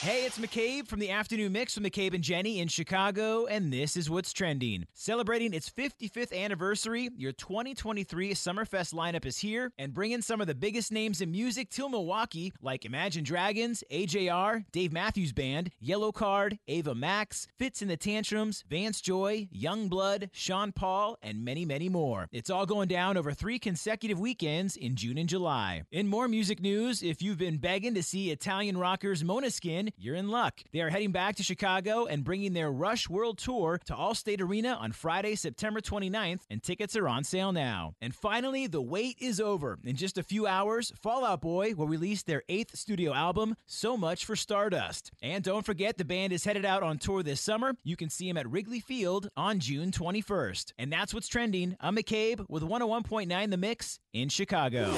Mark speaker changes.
Speaker 1: Hey, it's McCabe from the Afternoon Mix with McCabe and Jenny in Chicago, and this is what's trending. Celebrating its 55th anniversary, your 2023 Summerfest lineup is here and bringing some of the biggest names in music to Milwaukee, like Imagine Dragons, AJR, Dave Matthews Band, Yellowcard, Ava Max, Fitz and the Tantrums, Vance Joy, YUNGBLUD, Sean Paul, and many, many more. It's all going down over three consecutive weekends in June and July. In more music news, if you've been begging to see Italian rockers You're in luck. They are heading back to Chicago and bringing their Rush World Tour to Allstate Arena on Friday, September 29th, and tickets are on sale now. And finally, the wait is over. In just a few hours, Fall Out Boy will release their eighth studio album, So Much for Stardust. And don't forget, the band is headed out on tour this summer. You can see them at Wrigley Field on June 21st. And that's what's trending. I'm McCabe with 101.9 The Mix in Chicago.